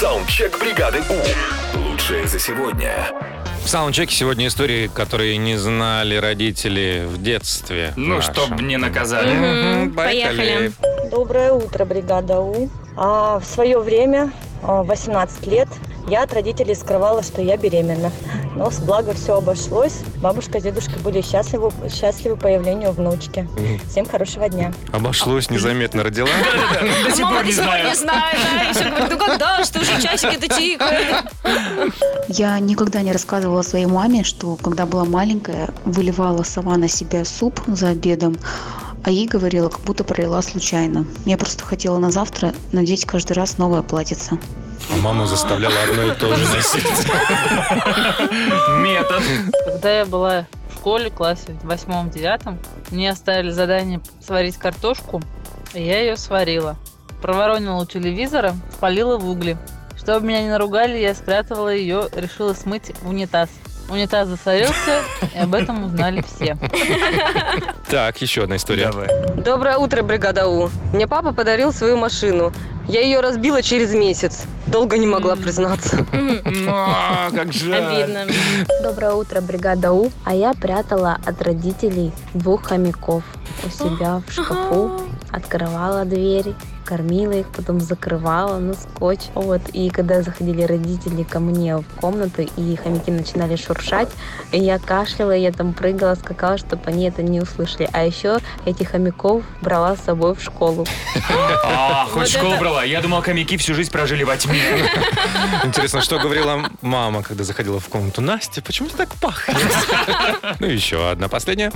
Саундчек бригады У. Лучшее за сегодня. В саундчеке сегодня истории, которые не знали родители в детстве. Ну, нашем. чтоб не наказали. Мгм, Поехали. Доброе утро, бригада У. А, в свое время, а, 18 лет, я от родителей скрывала, что я беременна. Но с благо все обошлось. Бабушка и дедушка были счастливы, счастливы появлению внучки. Всем хорошего дня. Обошлось, незаметно родила. До сих Мама пор до не сих пор знаю. не знает, все говорит, ну часики-то тикают. Я никогда не рассказывала своей маме, что когда была маленькая, выливала сама на себя суп за обедом, а ей говорила, как будто пролила случайно. Я просто хотела на завтра надеть каждый раз новое платьице. А Маму заставляла одно и то же носить. Метод. Когда я была в школе, классе в восьмом-девятом, мне оставили задание сварить картошку, и я ее сварила. Проворонила у телевизора, спалила в угли. Чтобы меня не наругали, я спрятала ее, решила смыть в унитаз. Унитаз засорился, и об этом узнали все. Так, еще одна история. Давай. Доброе утро, бригада У. Мне папа подарил свою машину. Я ее разбила через месяц. Долго не могла признаться. А, как жаль. Обидно. Доброе утро, бригада У. А я прятала от родителей двух хомяков у себя в шкафу. Открывала дверь, кормила их, потом закрывала на скотч. Вот. И когда заходили родители ко мне в комнату, и хомяки начинали шуршать, и я кашляла, я там прыгала, скакала, чтобы они это не услышали. А еще этих хомяков брала с собой в школу. А, хоть школу брала. Я думал, хомяки всю жизнь прожили во тьме. Интересно, что говорила мама, когда заходила в комнату? Настя, почему ты так пахнет? Ну, еще одна последняя.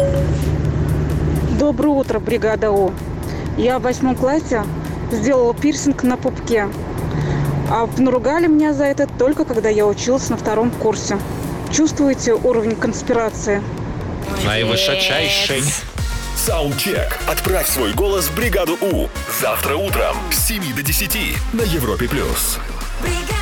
Доброе утро, бригада У. Я в восьмом классе сделала пирсинг на пупке. А наругали меня за это только когда я училась на втором курсе. Чувствуете уровень конспирации? Наивысочайший. Саундчек. Отправь свой голос в бригаду У. Завтра утром с 7 до 10 на Европе+. плюс. Бригада!